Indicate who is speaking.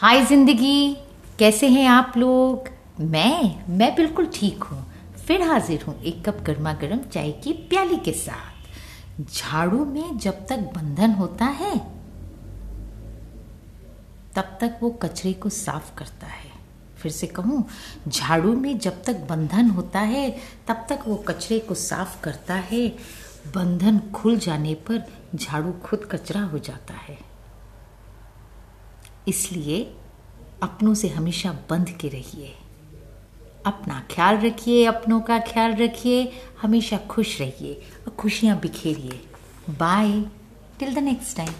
Speaker 1: हाय ज़िंदगी, कैसे हैं आप लोग? मैं मैं बिल्कुल ठीक हूँ। फिर हाजिर हूँ एक कप गर्मा गर्म चाय की प्याली के साथ। झाड़ू में जब तक बंधन होता है, तब तक वो कचरे को साफ़ करता है। फिर से कहूँ, झाड़ू में जब तक बंधन होता है, तब तक वो कचरे को साफ़ करता है। बंधन खुल जाने पर झाड़ू खुद कचरा हो जाता है। इसलिए अपनों से हमेशा बंध के रहिए। अपना ख्याल रखिए, अपनों का ख्याल रखिए, हमेशा खुश रहिए और खुशियाँ बिखेरिए। Bye till the next time